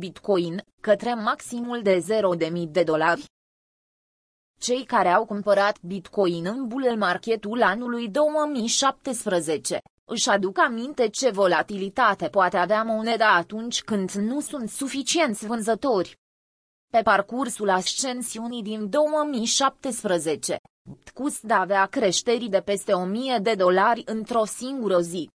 Bitcoin, către maximul de 0.000 de dolari. Cei care au cumpărat Bitcoin în bull marketul anului 2017 își aduc aminte ce volatilitate poate avea moneda atunci când nu sunt suficienți vânzători. Pe parcursul ascensiunii din 2017, Bitcoin avea creșteri de peste 1000 de dolari într-o singură zi.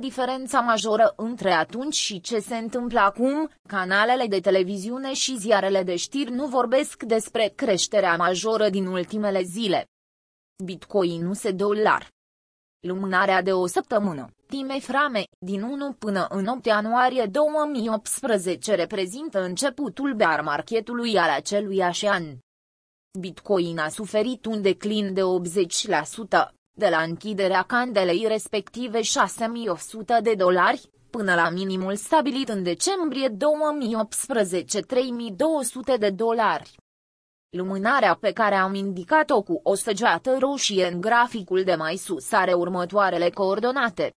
Diferența majoră între atunci și ce se întâmplă acum, canalele de televiziune și ziarele de știri nu vorbesc despre creșterea majoră din ultimele zile. Bitcoin nu se dolar. Lumânarea de o săptămână, time frame, din 1 până în 8 ianuarie 2018 reprezintă începutul bear marketului al acelui an. Bitcoin a suferit un declin de 80%, de la închiderea candelei respective 6100 de dolari, până la minimul stabilit în decembrie 2018 3200 de dolari. Lumânarea pe care am indicat-o cu o săgeată roșie în graficul de mai sus are următoarele coordonate.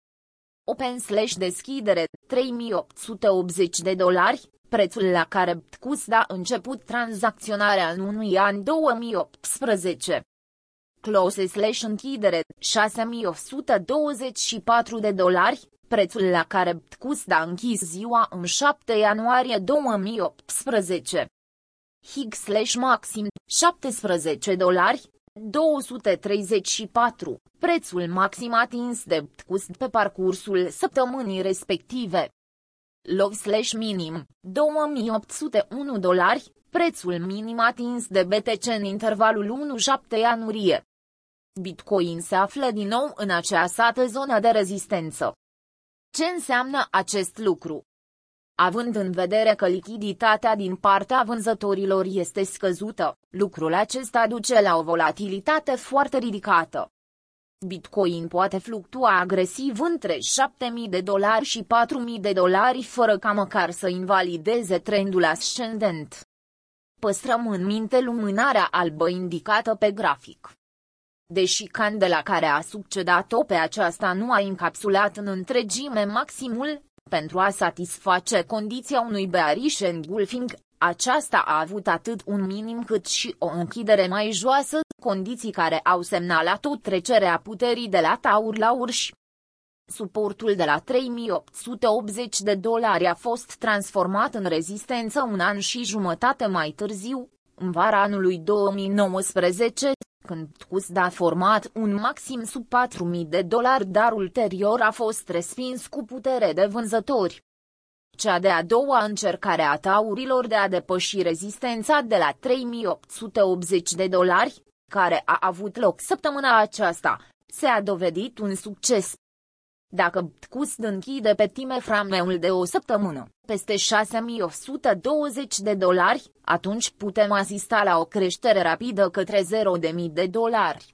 Open slash deschidere 3880 de dolari, prețul la care Bitcoin a început tranzacționarea în 1 an 2018. Close slash închidere 6124 de dolari, prețul la care Bitcoin a închis ziua în 7 ianuarie 2018. Hig slash maxim 17 dolari, 234, prețul maxim atins de Bitcoin pe parcursul săptămânii respective. Love slash minim, 2801 dolari, prețul minim atins de BTC în intervalul 1-7 ianuarie. Bitcoin se află din nou în această zonă de rezistență. Ce înseamnă acest lucru? Având în vedere că lichiditatea din partea vânzătorilor este scăzută, lucrul acesta duce la o volatilitate foarte ridicată. Bitcoin poate fluctua agresiv între 7.000 de dolari și 4.000 de dolari fără ca măcar să invalideze trendul ascendent. Păstrăm în minte lumânarea albă indicată pe grafic. Deși candela care a succedat-o pe aceasta nu a încapsulat în întregime maximul, pentru a satisface condiția unui bearish engulfing, aceasta a avut atât un minim cât și o închidere mai joasă, condiții care au semnalat o trecere a puterii de la taur la urși. Suportul de la 3880 de dolari a fost transformat în rezistență un an și jumătate mai târziu, în vara anului 2019, când TUSD a format un maxim sub 4.000 de dolari dar ulterior a fost respins cu putere de vânzători. Cea de-a doua încercare a taurilor de a depăși rezistența de la 3880 de dolari, care a avut loc săptămâna aceasta, se-a dovedit un succes. Dacă Bitcoin închide pe time frameul de o săptămână, peste 6120 de dolari, atunci putem asista la o creștere rapidă către 0.000 de dolari.